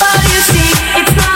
But you see, it's not